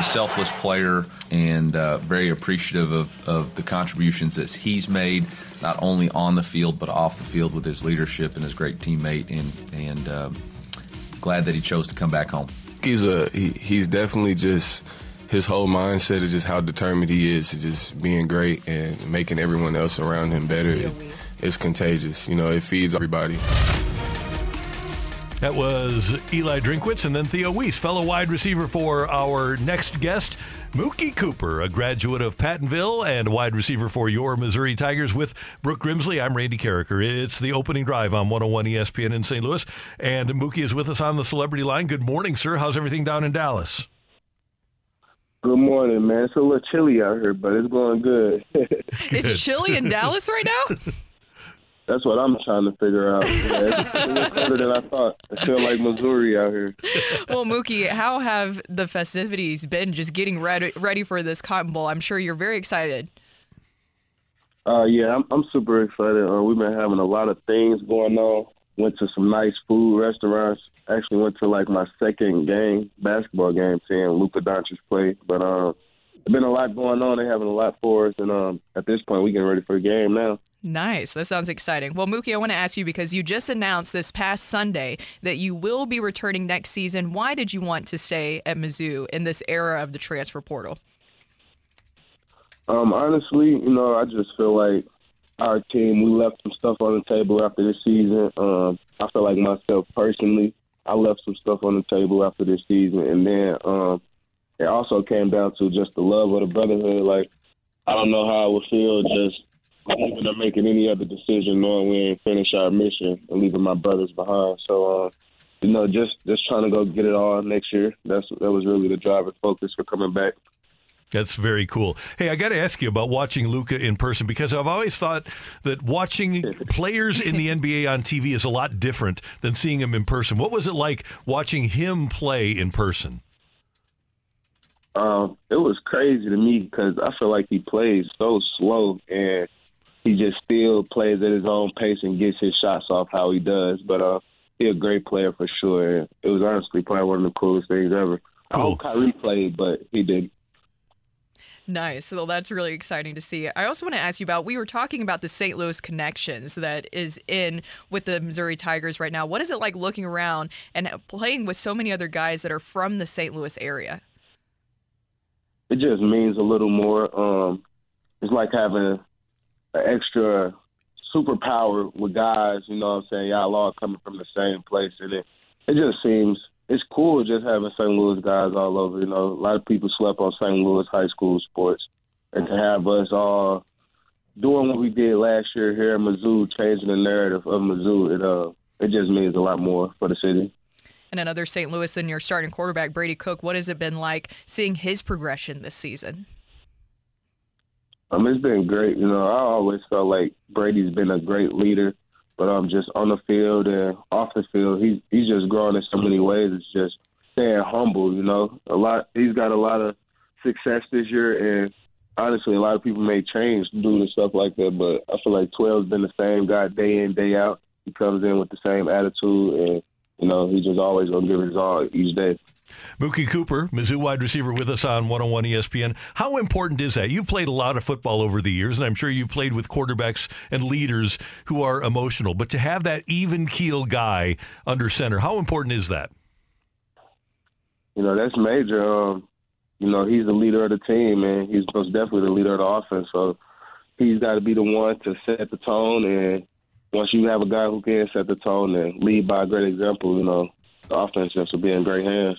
A selfless player and uh, very appreciative of, of the contributions that he's made, not only on the field but off the field with his leadership and his great teammate. And and um, glad that he chose to come back home. He's a he, he's definitely just his whole mindset is just how determined he is to just being great and making everyone else around him better. It, it's contagious. You know, it feeds everybody. That was Eli Drinkwitz and then Theo Wease, fellow wide receiver for our next guest. Mookie Cooper, a graduate of Pattonville and wide receiver for your Missouri Tigers with Brooke Grimsley. I'm Randy Karraker. It's the opening drive on 101 ESPN in St. Louis. And Mookie is with us on the celebrity line. Good morning, sir. How's everything down in Dallas? Good morning, man. It's a little chilly out here, but it's going good. It's chilly in Dallas right now? That's what I'm trying to figure out. Yeah, it's a colder than I thought. I feel like Missouri out here. well, Mookie, how have the festivities been just getting ready, ready for this Cotton Bowl? I'm sure you're very excited. Uh, yeah, I'm, I'm super excited. Uh, we've been having a lot of things going on. Went to some nice food restaurants. Actually went to like my second game, basketball game, seeing Luka Doncic play. But um, there's been a lot going on. They're having a lot for us, and um, at this point, we getting ready for the game now. Nice. That sounds exciting. Well, Mookie, I want to ask you because you just announced this past Sunday that you will be returning next season. Why did you want to stay at Mizzou in this era of the transfer portal? Um, honestly, you know, I just feel like our team, we left some stuff on the table after this season. Um, I feel like myself personally, I left some stuff on the table after this season. And then um, it also came down to just the love of the brotherhood. Like, I don't know how I would feel just leaving or making any other decision knowing we ain't finished our mission and leaving my brothers behind. So, uh, you know, just just trying to go get it all next year. That's that was really the driver focus for coming back. That's very cool. Hey, I got to ask you about watching Luka in person because I've always thought that watching players in the NBA on TV is a lot different than seeing him in person. What was it like watching him play in person? Um, it was crazy to me because I feel like he plays so slow and he just still plays at his own pace and gets his shots off how he does. But uh, he's a great player for sure. It was honestly probably one of the coolest things ever. I Cool. hope Kyrie played, but he didn't. Nice. Well, that's really exciting to see. I also want to ask you about we were talking about the St. Louis connections that is in with the Missouri Tigers right now. What is it like looking around and playing with so many other guys that are from the St. Louis area? It just means a little more. Um, it's like having an extra superpower with guys. You know what I'm saying? Y'all all coming from the same place, and it it just seems it's cool just having St. Louis guys all over. You know, a lot of people slept on St. Louis high school sports, and to have us all doing what we did last year here in Mizzou, changing the narrative of Mizzou, it uh it just means a lot more for the city. And another St. Louis and your starting quarterback, Brady Cook, what has it been like seeing his progression this season? Um, it's been great. You know, I always felt like Brady's been a great leader, but um, just on the field and off the field, he's he's just grown in so many ways. It's just staying humble. You know, a lot. He's got a lot of success this year, and honestly, a lot of people may change due to stuff like that. But I feel like 12's been the same guy day in day out. He comes in with the same attitude, and you know, he's just always gonna give his all each day. Mookie Cooper, Mizzou wide receiver, with us on 101 ESPN. How important is that? You've played a lot of football over the years, and I'm sure you've played with quarterbacks and leaders who are emotional. But to have that even keel guy under center, how important is that? You know, that's major. Um, you know, he's the leader of the team, and he's most definitely the leader of the offense. So he's got to be the one to set the tone and once you have a guy who can set the tone and lead by a great example, you know, the offense just will be in great hands.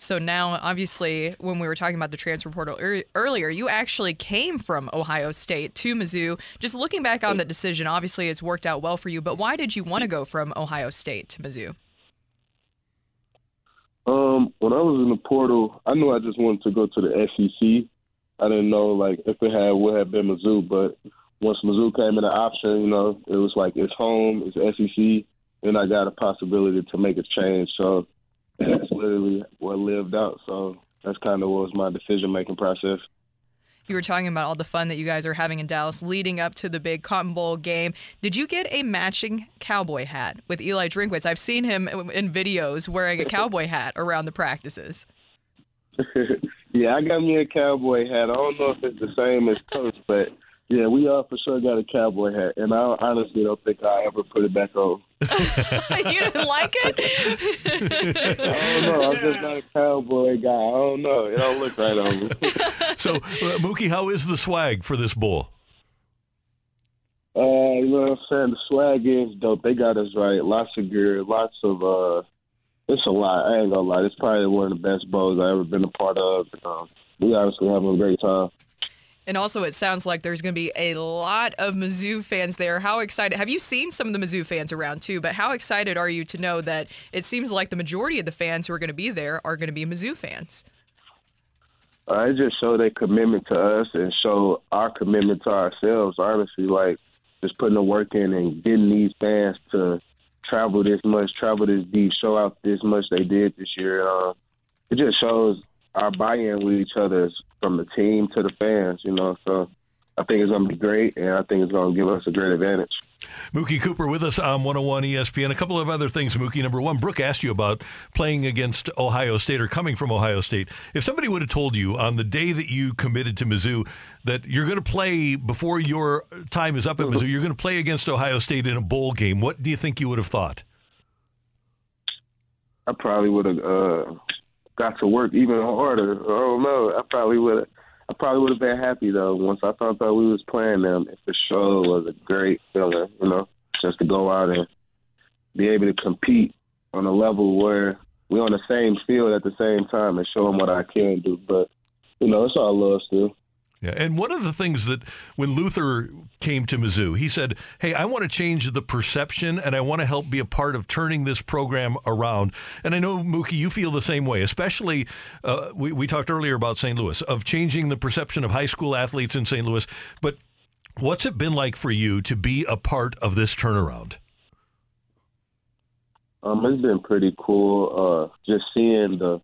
So now, obviously, when we were talking about the transfer portal er- earlier, you actually came from Ohio State to Mizzou. Just looking back on the decision, obviously it's worked out well for you, but why did you want to go from Ohio State to Mizzou? Um, when I was in the portal, I knew I just wanted to go to the SEC. I didn't know like if it had would have been Mizzou, but once Mizzou came in the option, you know, it was like it's home, it's SEC, and I got a possibility to make a change. So that's literally what lived out. So that's kind of what was my decision making process. You were talking about all the fun that you guys are having in Dallas leading up to the big Cotton Bowl game. Did you get a matching cowboy hat with Eli Drinkwitz? I've seen him in videos wearing a cowboy hat around the practices. yeah, I got me a cowboy hat. I don't know if it's the same as Coach, but yeah, we all for sure got a cowboy hat, and I honestly don't think I ever put it back on. you didn't like it? I don't know. I'm just not a cowboy guy. I don't know. It don't look right on me. so, uh, Mookie, how is the swag for this bowl? Uh, you know what I'm saying? The swag is dope. They got us right. Lots of gear, lots of uh it's a lot. I ain't gonna lie. It's probably one of the best bowls I've ever been a part of. Um, we obviously having a great time. And also, it sounds like there's going to be a lot of Mizzou fans there. How excited? Have you seen some of the Mizzou fans around too? But how excited are you to know that it seems like the majority of the fans who are going to be there are going to be Mizzou fans? I just show their commitment to us and show our commitment to ourselves. Honestly, like just putting the work in and getting these fans to travel this much, travel this deep, show out this much they did this year. Uh, it just shows our buy-in with each other from the team to the fans, you know. So I think it's going to be great, and I think it's going to give us a great advantage. Mookie Cooper with us on 101 ESPN. A couple of other things, Mookie. Number one, Brooke asked you about playing against Ohio State or coming from Ohio State. If somebody would have told you on the day that you committed to Mizzou that you're going to play before your time is up at Mizzou, you're going to play against Ohio State in a bowl game, what do you think you would have thought? I probably would have uh, got to work even harder. I don't know. I probably would have. I probably would have been happy though once I found out we was playing them. It for sure was a great feeling, you know, just to go out and be able to compete on a level where we're on the same field at the same time and show them what I can do. But you know, it's all love still. Yeah, and one of the things that when Luther came to Mizzou, he said, "Hey, I want to change the perception, and I want to help be a part of turning this program around." And I know Mookie, you feel the same way. Especially, uh, we we talked earlier about St. Louis of changing the perception of high school athletes in St. Louis. But what's it been like for you to be a part of this turnaround? Um, it's been pretty cool. Uh, just seeing the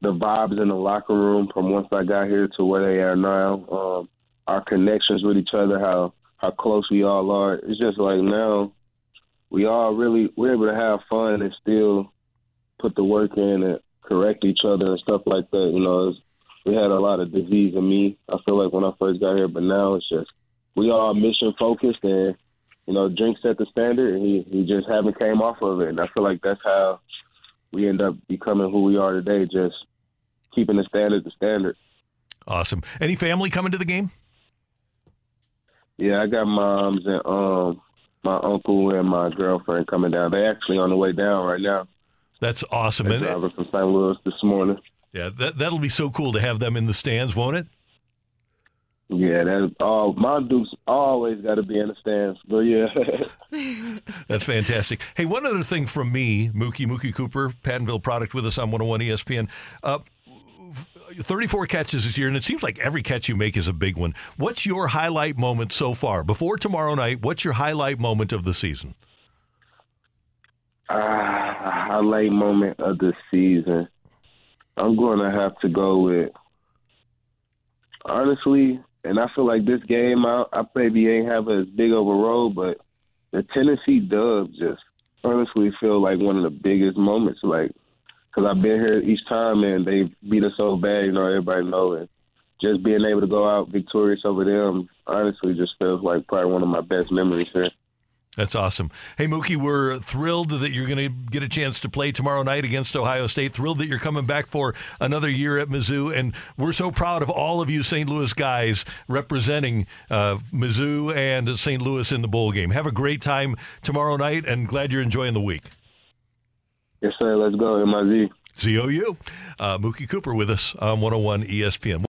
the vibes in the locker room from once I got here to where they are now. Um, our connections with each other, how how close we all are. It's just like now we all really we're able to have fun and still put the work in and correct each other and stuff like that. You know, we had a lot of disease in me. I feel like when I first got here, but now it's just we all mission focused and you know, Drink set the standard and he, he just haven't came off of it. And I feel like that's how we end up becoming who we are today, just keeping the standard the standard. Awesome. Any family coming to the game? Yeah, I got moms and um my uncle and my girlfriend coming down. They're actually on the way down right now. That's awesome. They're driving from St. Louis this morning. Yeah, that that'll be so cool to have them in the stands, won't it? Yeah, that's all. My Duke's always got to be in the stands, but yeah, that's fantastic. Hey, one other thing from me, Mookie Mookie Cooper, Pattonville product with us on 101 ESPN. Uh, 34 catches this year, and it seems like every catch you make is a big one. What's your highlight moment so far? Before tomorrow night, what's your highlight moment of the season? Uh, highlight moment of the season. I'm going to have to go with, honestly, and I feel like this game, I, I maybe ain't have as big of a role, but the Tennessee dub just honestly feel like one of the biggest moments. Like because I've been here each time and they beat us so bad. You know, everybody know it. Just being able to go out victorious over them, honestly, just feels like probably one of my best memories here. That's awesome. Hey, Mookie, we're thrilled that you're going to get a chance to play tomorrow night against Ohio State. Thrilled that you're coming back for another year at Mizzou. And we're so proud of all of you St. Louis guys representing uh, Mizzou and St. Louis in the bowl game. Have a great time tomorrow night and glad you're enjoying the week. Yes, sir. Let's go, MIZ. ZOU. Uh, Mookie Cooper with us on 101 ESPN.